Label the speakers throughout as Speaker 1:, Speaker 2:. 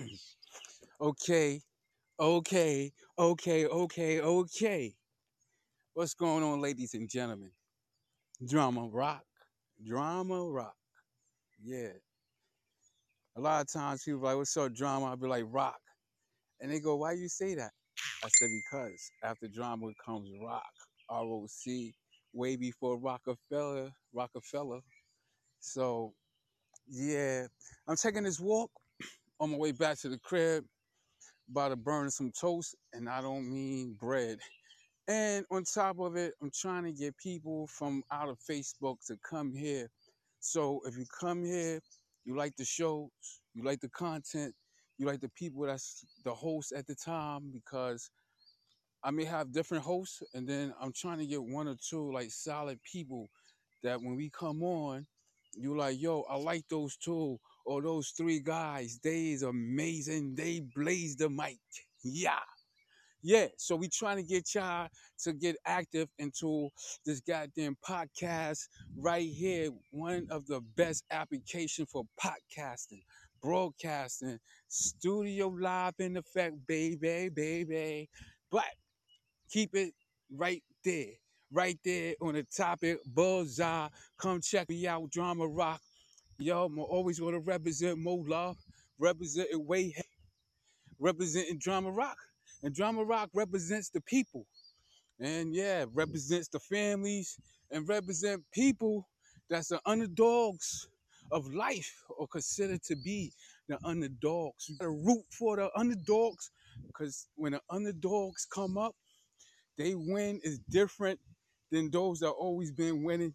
Speaker 1: Okay, okay, okay, okay, okay. What's going on, ladies and gentlemen? Drama rock, drama rock. Yeah. A lot of times people like, what's up, drama? I'll be like, rock. And they go, why you say that? I said, because after drama comes rock, R-O-C, way before Rockefeller, Rockefeller. So, yeah, I'm taking this walk on my way back to the crib, about to burn some toast, and I don't mean bread. And on top of it, I'm trying to get people from out of Facebook to come here. So if you come here, you like the shows, you like the content, you like the people that's the host at the time, because I may have different hosts, and then I'm trying to get one or two like solid people that when we come on, you like, yo, I like those two or those three guys. They is amazing. They blaze the mic. Yeah. Yeah, so we trying to get y'all to get active into this goddamn podcast right here. One of the best application for podcasting, broadcasting, studio live in effect, baby, baby. But keep it right there, right there on the topic, bullseye. Come check me out, Drama Rock. Yo, I'm always want to represent Mo Love, representing way, representing Drama Rock. And Drama Rock represents the people. And yeah, represents the families and represent people that's the underdogs of life or considered to be the underdogs. You gotta root for the underdogs because when the underdogs come up, they win is different than those that always been winning,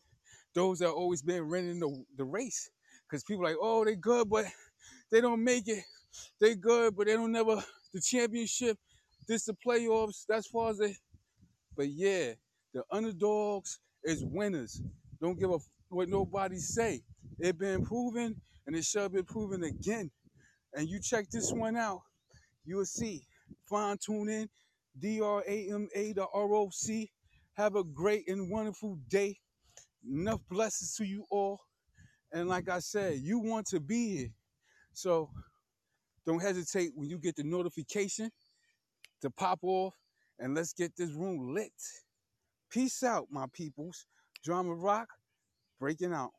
Speaker 1: those that always been winning the, the race. Because people like, oh, they good, but they don't make it. They good, but they don't never the championship, this the playoffs. That's far as they. But yeah, the underdogs is winners. Don't give a f- what nobody say. It been proven, and it shall be proven again. And you check this one out, you will see. Fine tune in, D R A M A, the R O C. Have a great and wonderful day. Enough blessings to you all. And like I said, you want to be here. So don't hesitate when you get the notification to pop off and let's get this room lit. Peace out, my peoples. Drama Rock breaking out.